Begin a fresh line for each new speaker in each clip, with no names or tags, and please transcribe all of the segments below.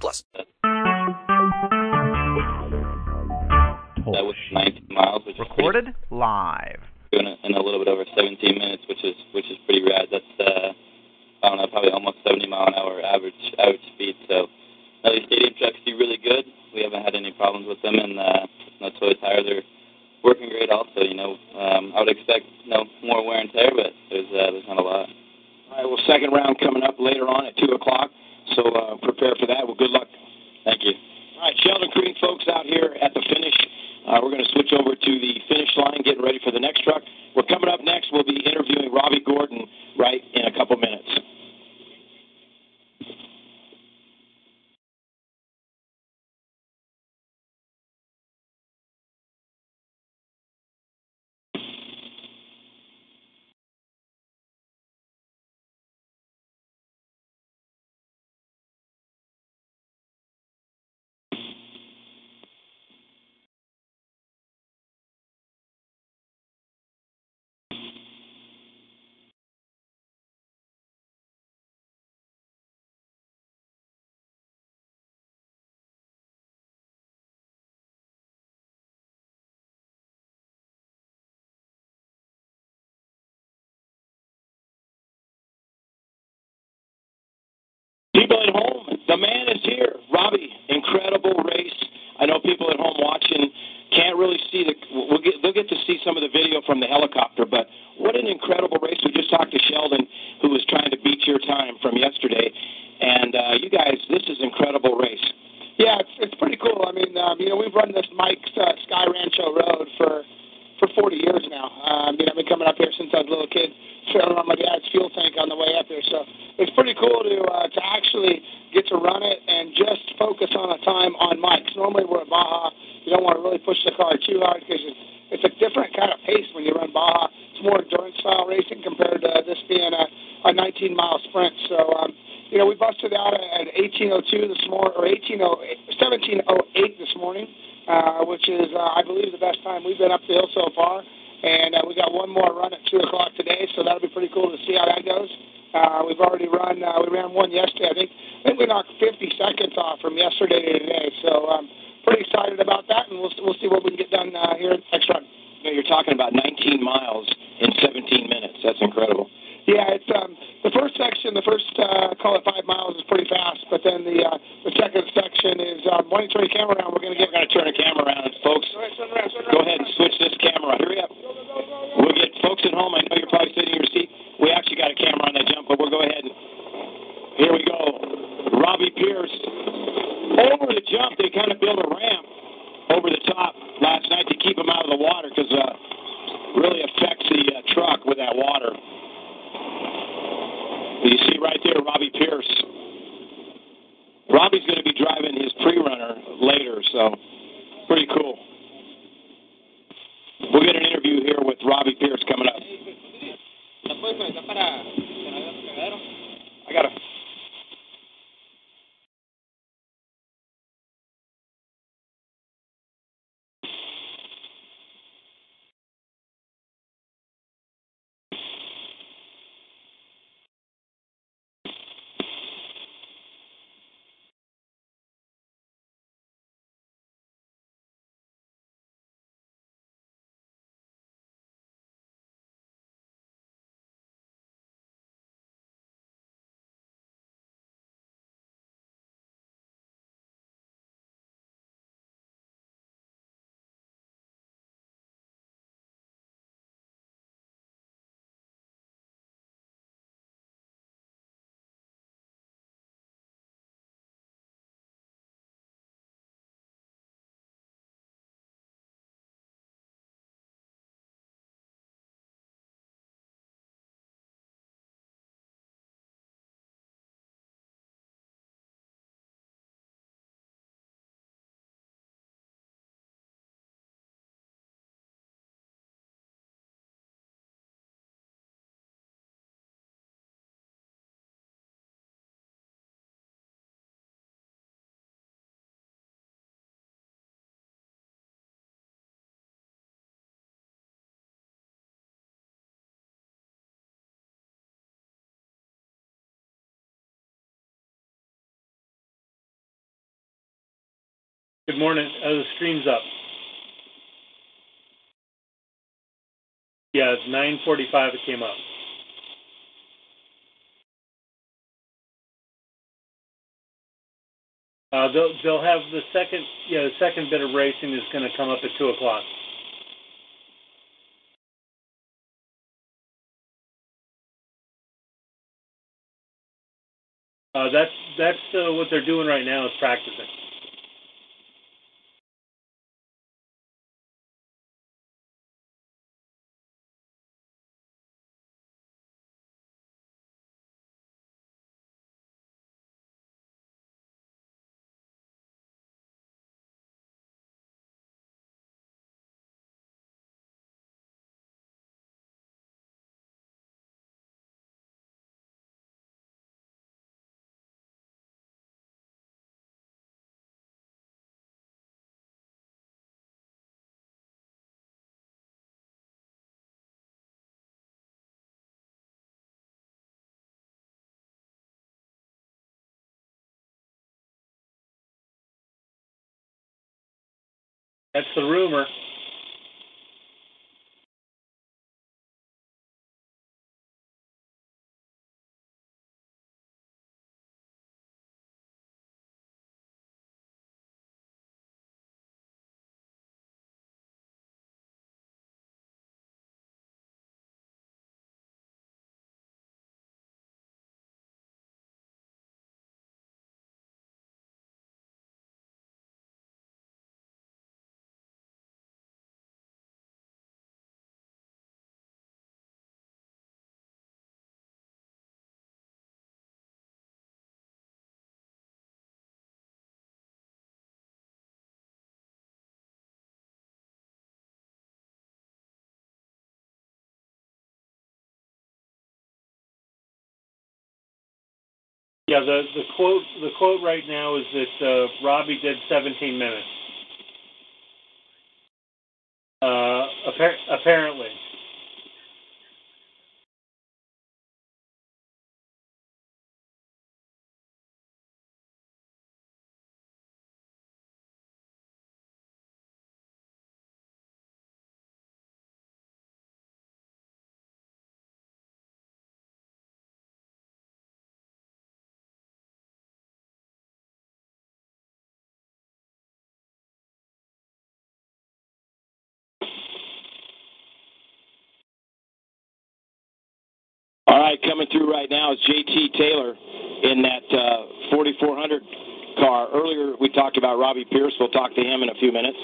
plus.
That was 19 miles, which
Recorded
is
live.
pretty, in, a, in a little bit over 17 minutes, which is which is pretty rad. That's uh, I don't know, probably almost 70 mile an hour average average speed. So, no, these stadium trucks do really good. We haven't had any problems with them, and uh, no Toyo tires are working great. Also, you know, um, I would expect you know more wear and tear, but there's uh, there's not a lot.
All right, well, second round coming up later on at 2 o'clock, so uh, prepare for that. Well, good luck.
Thank you.
All right, Sheldon Creed folks out here at the finish. Uh, we're going to switch over to the finish line, getting ready for the next truck. We're coming up next. We'll be interviewing Robby Gordon right in a couple minutes. At home, the man is here. Robby, incredible race. I know people at home watching can't really see the. We'll get, they'll get to see some of the video from the helicopter, but what an incredible race. We just talked to Sheldon, who was trying to beat your time from yesterday, and uh, you guys, this is incredible race.
Yeah, it's it's pretty cool. I mean, um, you know, we've run this Mike's uh, Sky Rancho Road for for 40 years now. Um, you know, I've been coming up here since I was a little kid, filling on my dad's fuel tank on the way up there. So it's pretty cool to uh, to actually get to run it and just focus on a time on Mike's. Normally we're at Baja, you don't want to really push the car too hard because it's, it's a different kind of pace when you run Baja. It's more endurance style racing compared to this being a, a 19 mile sprint. So. Um, you know, we busted out at 1802 this morning, or 1808,
Good morning. Uh, the stream's up. Yeah, it's 9:45. It came up. Uh, they'll they'll have the second yeah the second bit of racing is going to come up at two o'clock. Uh, that's that's uh, what they're doing right now is practicing. That's the rumor. Yeah, the the quote the quote right now is that uh, Robby did 17 minutes. Uh, appar- apparently.
All right, coming through right now is JT Taylor in that uh, 4400 car. Earlier we talked about Robbie Pierce. We'll talk to him in a few minutes.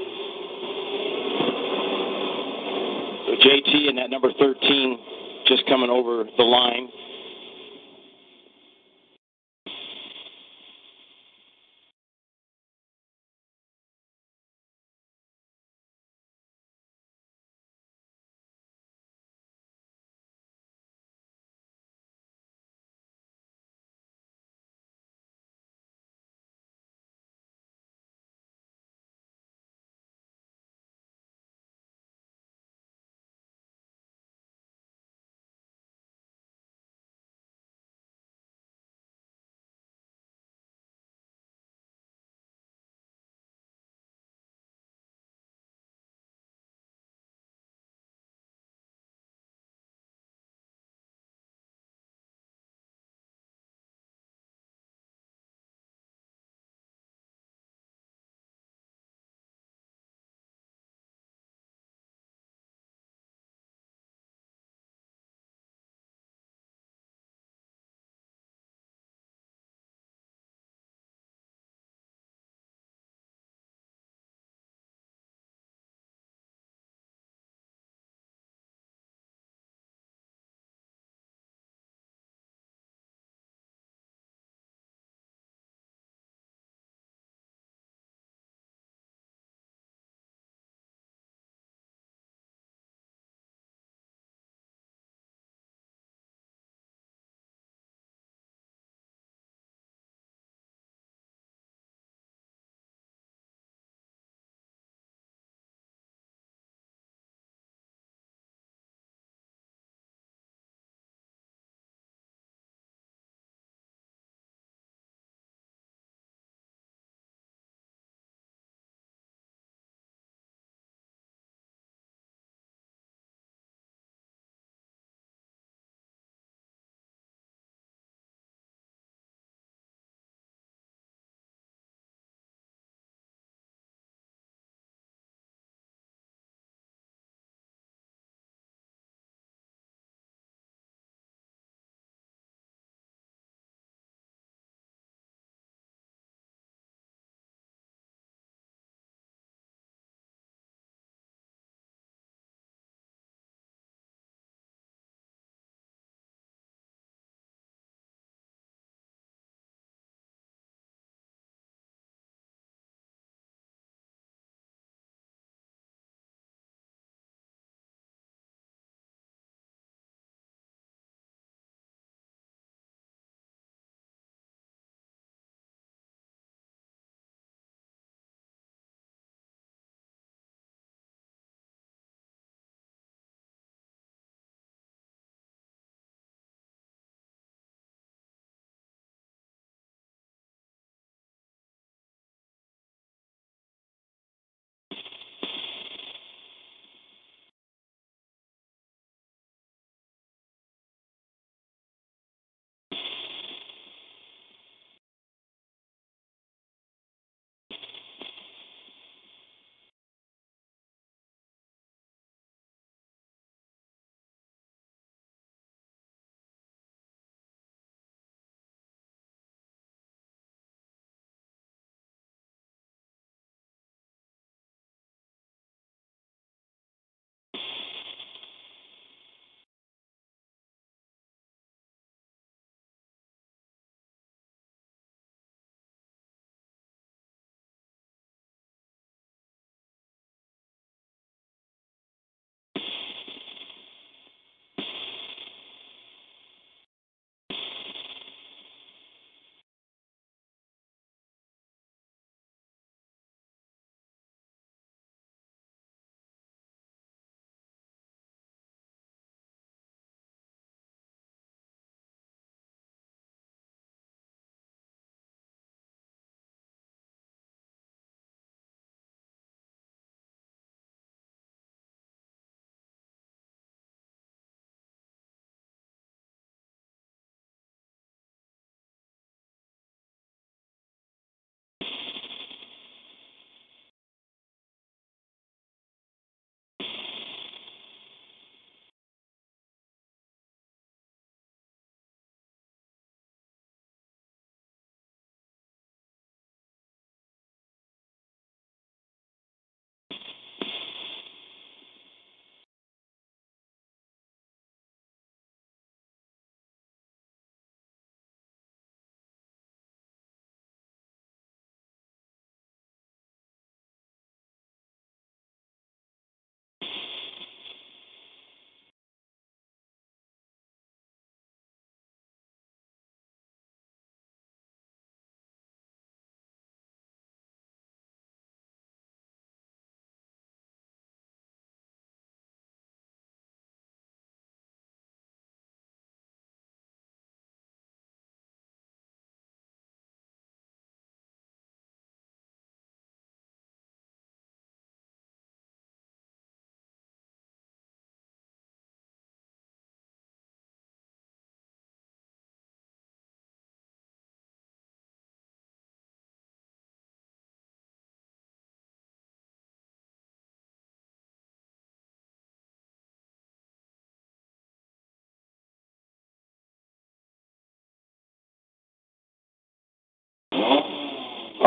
So JT in that number 13 just coming over the line.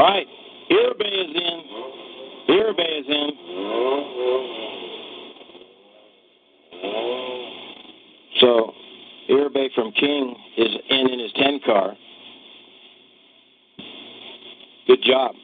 All right. Irabay is in. Irabay is in. So, Irabay from King is in in his 10 car. Good job.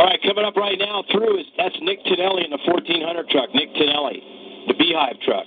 All right, coming up right now through is that's Nick Tonelli in the 1400 truck. Nick Tonelli, the Beehive truck.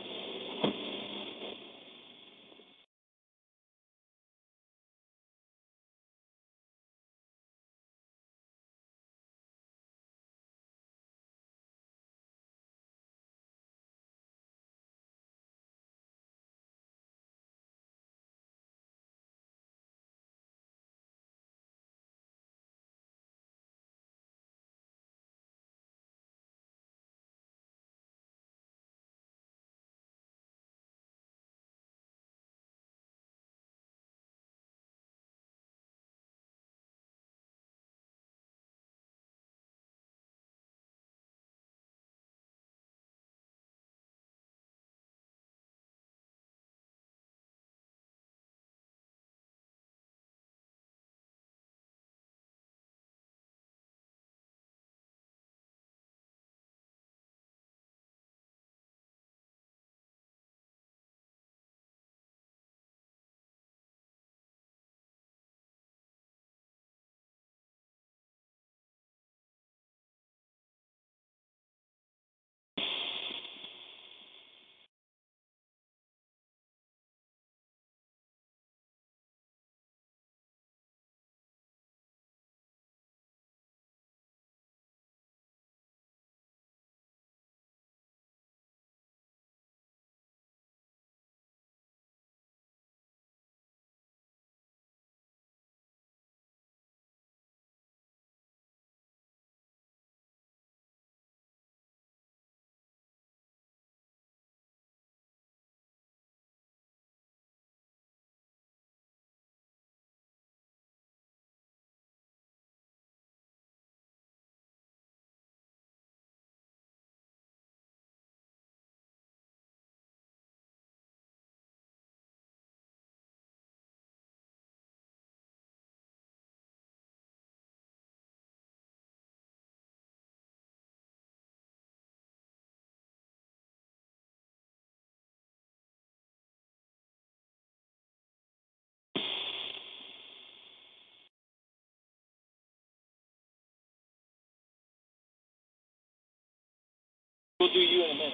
We'll do you in a minute.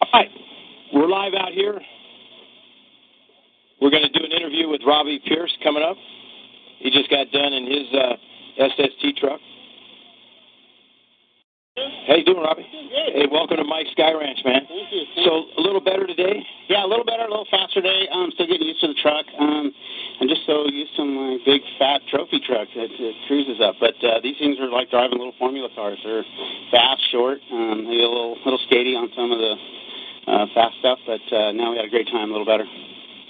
All right, we're live out here. We're going to do an interview with Robbie Pierce coming up. He just got done in his uh, SST truck. How you doing, Robbie? Hey, welcome to Mike's Sky Ranch, man.
Thank you.
So a little better today.
Yeah, a little better, a little faster today. I'm um, still getting used to the truck. Um, I'm just so used to my big fat trophy truck that it cruises up. But uh, these things are like driving little formula cars. They're fast, short, um, maybe a little little skatey on some of the uh, fast stuff. But uh, now we had a great time, a little better.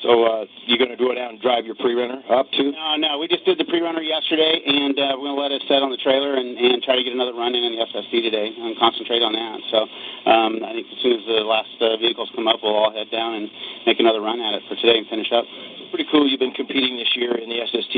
So uh, you going to go down and drive your pre-runner up too?
No, no, we just did the pre-runner yesterday, and uh, we're going to let it set on the trailer and, and try to get another run in in the SST today and concentrate on that. So um, I think as soon as the last uh, vehicles come up, we'll all head down and make another run at it for today and finish up.
It's pretty cool. You've been competing this year in the SST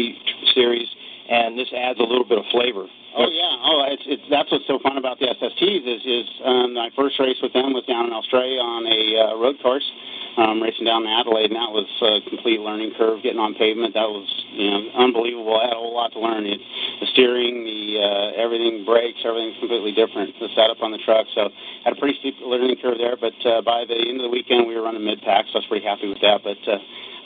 series, and this adds a little bit of flavor.
Oh yeah, oh it's it's that's what's so fun about the SSTs is is um, my first race with them was down in Australia on a uh, road course, um, racing down in Adelaide, and that was a complete learning curve. Getting on pavement, that was you know unbelievable. I had a whole lot to learn. It, the steering, the uh, everything, brakes, everything's completely different. The setup on the truck, so had a pretty steep learning curve there. But uh, by the end of the weekend, we were running mid pack, so I was pretty happy with that. But uh,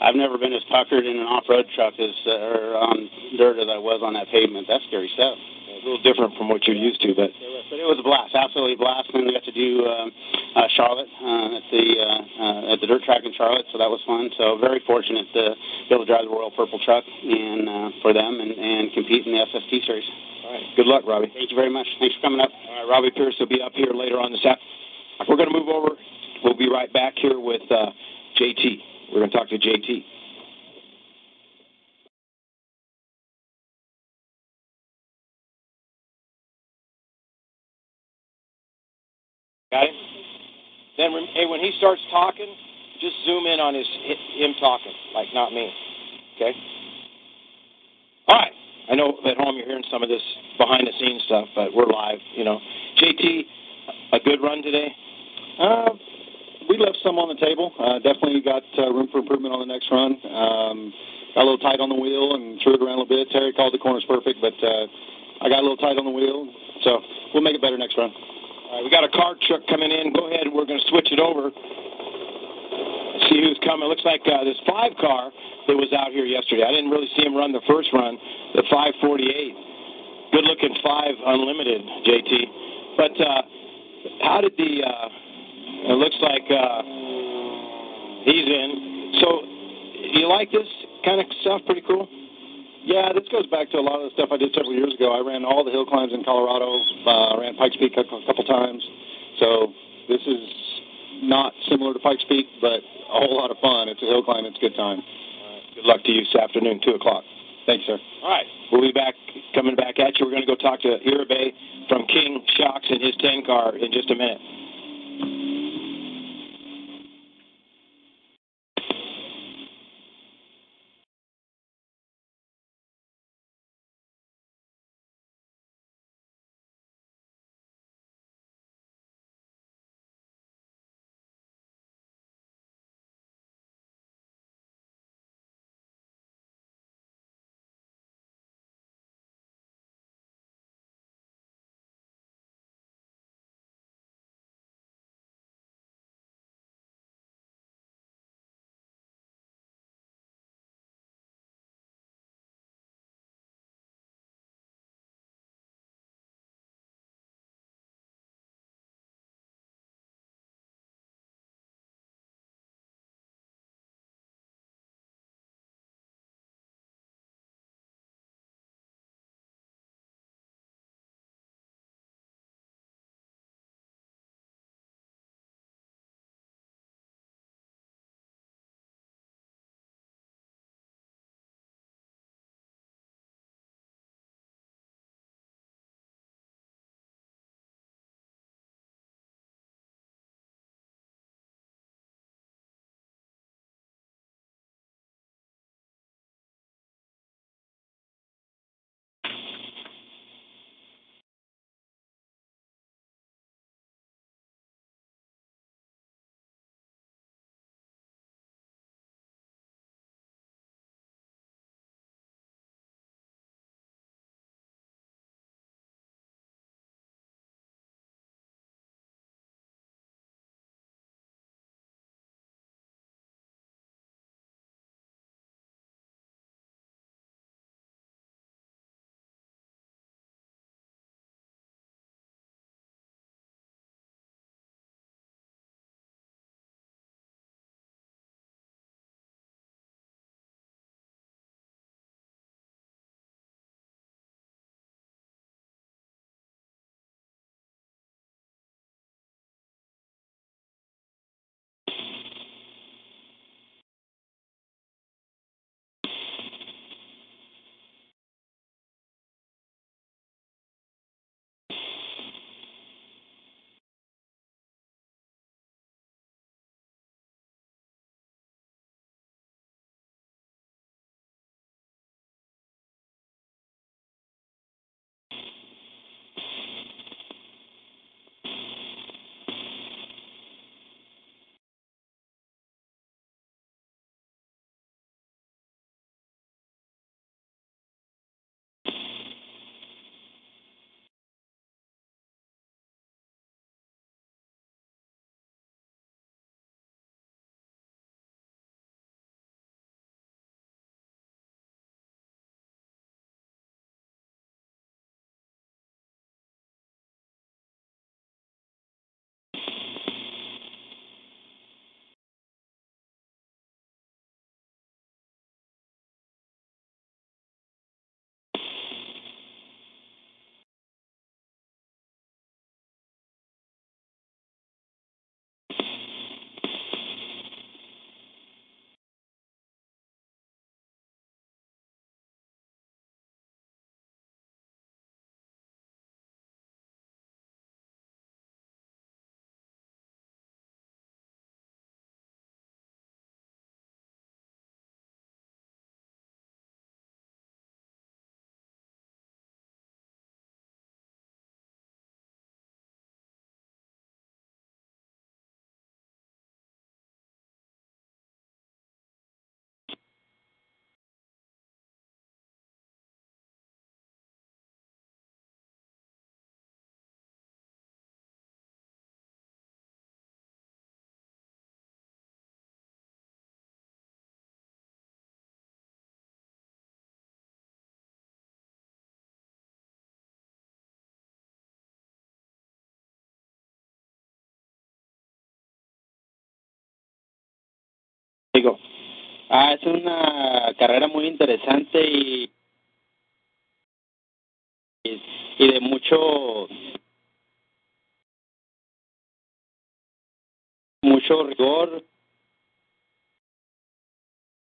I've never been as puckered in an off-road truck as uh, or on dirt as I was on that pavement. That's scary stuff.
A little different from what you're used to, but
But it was a blast, absolutely a blast. And we got to do um, uh, Charlotte uh, at the uh, uh, at the dirt track in Charlotte, so that was fun. So very fortunate to be able to drive the Royal Purple truck and uh, for them and, and compete in the SST series.
all right. Good luck, Robbie.
Thank you very much. Thanks for coming up.
All right, Robbie Pierce will be up here later on this afternoon. We're going to move over. We'll be right back here with uh, JT. We're going to talk to JT. Hey, when he starts talking, just zoom in on his him talking, like not me. Okay. All right. I know at home you're hearing some of this behind the scenes stuff, but we're live. You know, JT, a good run today.
Uh, we left some on the table. Uh, definitely got uh, room for improvement on the next run. Um, got a little tight on the wheel and threw it around a little bit. Terry called the corners perfect, but uh, I got a little tight on the wheel, so we'll make it better next run.
Right, we got a car truck coming in. Go ahead. We're going to switch it over. See who's coming. Looks like uh, this five car that was out here yesterday. I didn't really see him run the first run, the 548. Good looking five unlimited, JT. But uh, how did the? Uh, it looks like uh, he's in. So you like this kind of stuff? Pretty cool.
Yeah, this goes back to a lot of the stuff I did several years ago. I ran all the hill climbs in Colorado. Uh, I ran Pikes Peak a cou- couple times. So this is not similar to Pikes Peak, but a whole lot of fun. It's a hill climb. It's a good time.
Good luck to you this afternoon, two o'clock.
Thanks, sir.
All right, we'll be back coming back at you. We're going to go talk to Irabe from King Shocks and his ten car in just a minute.
Ah, es una carrera muy interesante y, y, de mucho mucho rigor.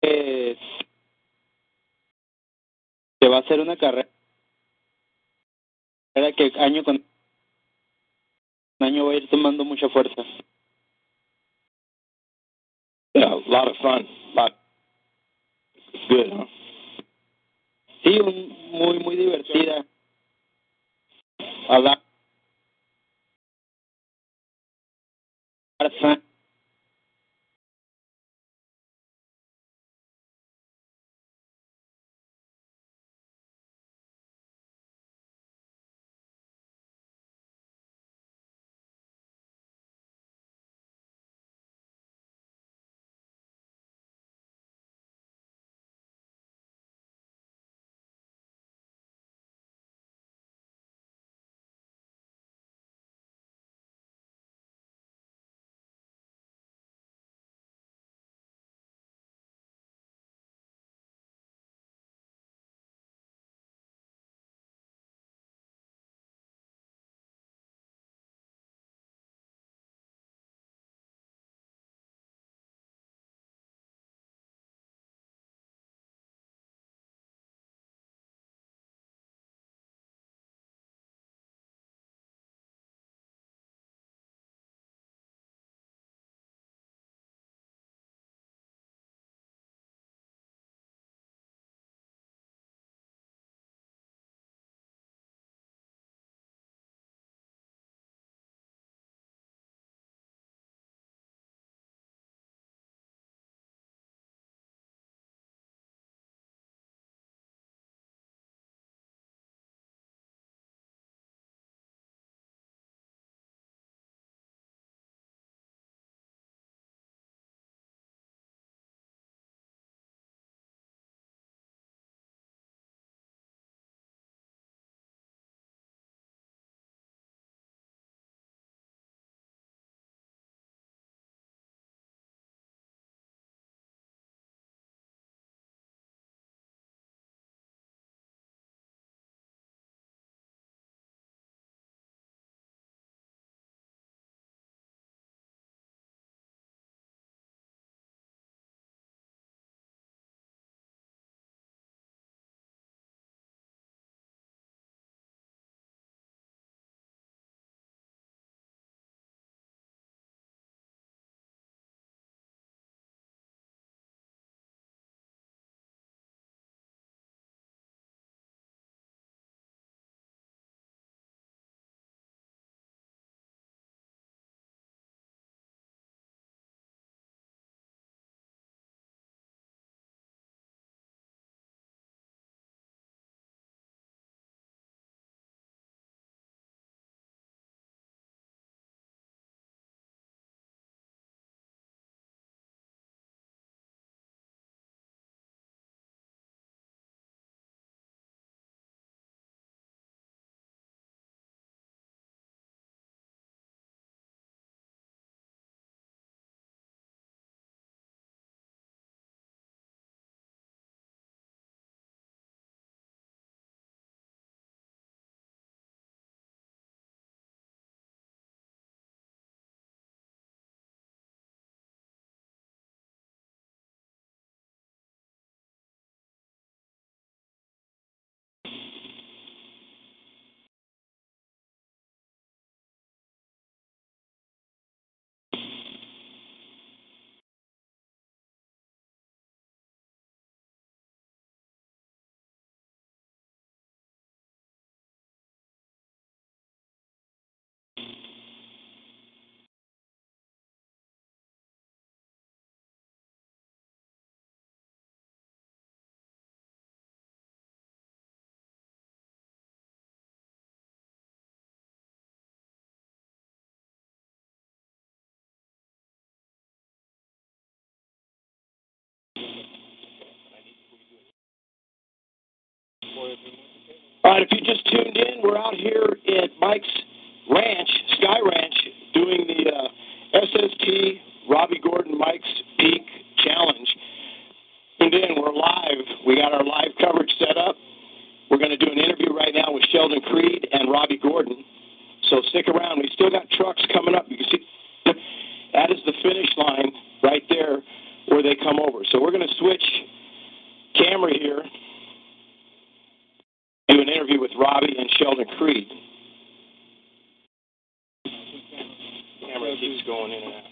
Eh, que va a ser una carrera que año con año va a ir tomando mucha fuerza.
Yeah, a good.
Sí, muy, muy divertida. Habla
All right, if you just tuned in, we're out here at Mike's Ranch, Sky Ranch, doing the uh, SST Robby Gordon Mike's Peak Challenge. before they come over. So we're going to switch camera here, do an interview with Robby and Sheldon Creed. Camera keeps going in and out.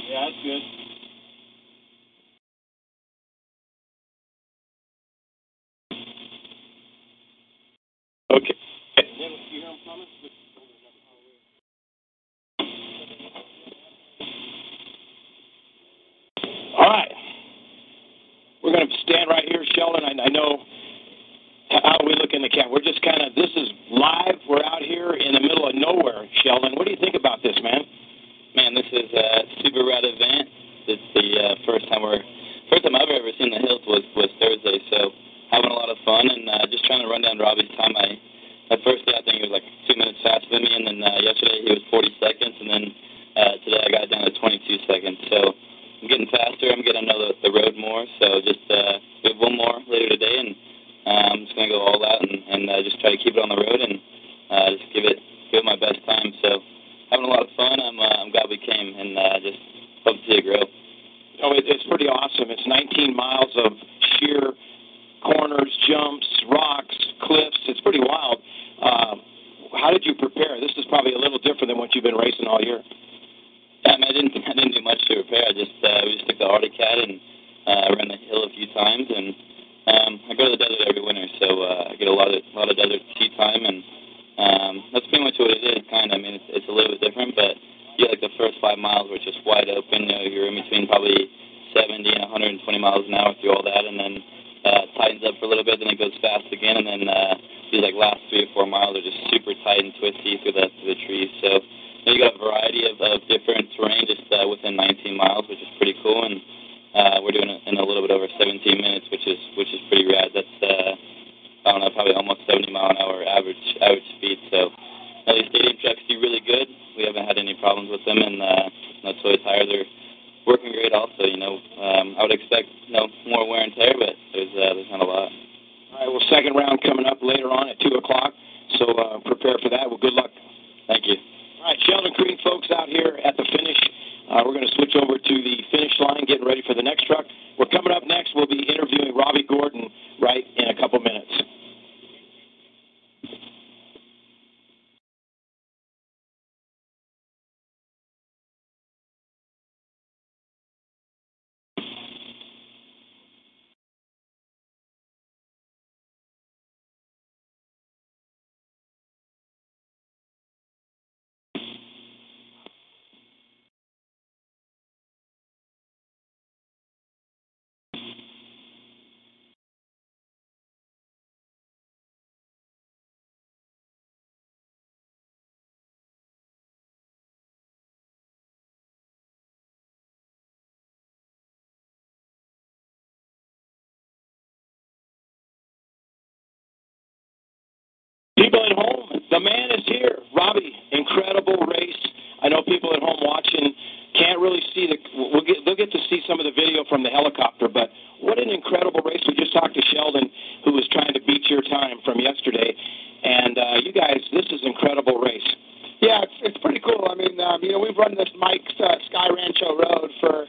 Yeah, that's good.
Okay.
You hear him coming?
All right. We're going to stand right here, Sheldon. I, I know how we look in the camera. We're just kind of, this is live. We're out here in the middle of nowhere, Sheldon. What do you think about this, man?
Man, this is a super rad event. It's the uh, first time we're first time I've ever seen the hills was was Thursday, so having a lot of fun and uh, just trying to run down Robby's time. I at first day I think he was like two minutes faster than me, and then uh, yesterday he was 40 seconds, and then uh, today I got it down to 22 seconds. So I'm getting faster. I'm getting to know the, the road more. So just uh, we have one more later today, and uh, I'm just gonna go all out and, and uh, just try to keep it on the road and uh, just give it give it my best time. So having a lot of fun. I'm uh, I'm glad we came, and uh, just hope to see it grow.
Oh, it, it's pretty awesome. It's 19 miles of sheer corners, jumps, rocks, cliffs. It's pretty wild. Um, how did you prepare? This is probably a little different than what you've been racing all year.
Um, I didn't I didn't do much to prepare. I just uh, we just took the Arctic Cat and uh, ran the hill a few times, and um, I go to the desert every winter, so uh, I get a lot of a lot of desert tea time, and um, that's pretty much what it is. Kind of, I mean, it's, it's a little bit different, but yeah, like the first five miles were just wide open. You know, you're in between probably 70 and 120 miles an hour through all that, and then uh, tightens up for a little bit, then it goes fast again, and then uh, these like last three or four miles are just super tight and twisty through the through the trees. So you, know, you got a variety of, of different terrain just uh, within 19 miles, which is pretty cool, and uh, we're doing it in a little bit over 17 minutes, which is which is pretty rad. That's uh, I don't know, probably almost 70 mile an hour average average speed. So uh, these stadium trucks do really good. We haven't had any problems with them, and uh, you know, Toyo Tires are working great. Also, you know, um, I would expect you know more wear and tear, but there's uh, there's not a lot.
All right. Well, second round coming up later on at two o'clock. So uh, prepare for that. Well, good luck.
Thank you.
All right, Sheldon Creed, folks, out here at the finish. Uh, we're going to switch over to the finish line, getting ready for the next truck. We're coming up next. We'll be interviewing Robby Gordon right in a couple minutes. People at home, the man is here. Robby, incredible race. I know people at home watching can't really see the. We'll get, they'll get to see some of the video from the helicopter, but what an incredible race. We just talked to Sheldon, who was trying to beat your time from yesterday, and uh, you guys, this is incredible race.
Yeah, it's it's pretty cool. I mean, um, you know, we've run this Mike's uh, Sky Rancho Road for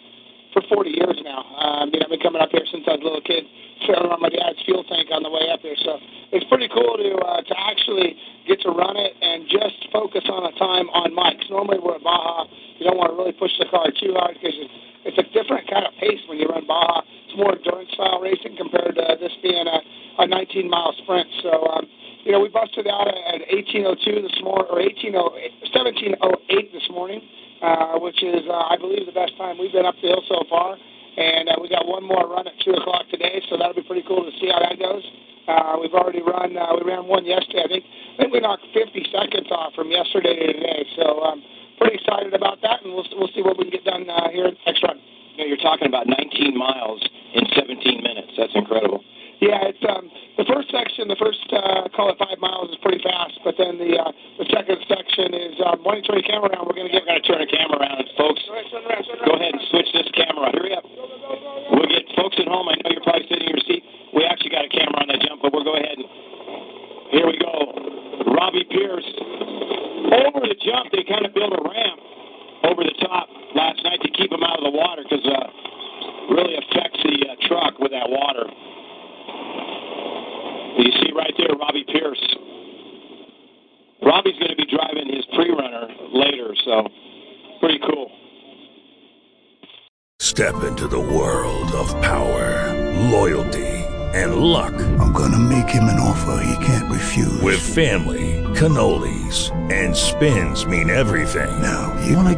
for 40 years now. Um, you know, I've been coming up here since I was a little kid, filling on my dad's fuel tank on the way up here. So it's pretty cool to uh, to actually get to run it and just focus on a time on Mike's. Normally we're at Baja. You don't want to really push the car too hard because it's it's a different kind of pace when you run Baja. It's more endurance style racing compared to this being a, a 19 mile sprint. So. Um, you know, we busted out at 1802 this morning, or 1808, 1708 this morning, uh, which is, uh, I believe, the best time we've been up the hill so far. And uh, we got one more run at 2 o'clock today, so that'll be pretty cool to see how that goes. Uh, we've already run, uh, we ran one yesterday. I think, I think we knocked 50 seconds off from yesterday to today. So um, pretty excited about that, and we'll, we'll see what we can get done uh, here next run.
You know, you're talking about 19 miles in 17 minutes. That's incredible.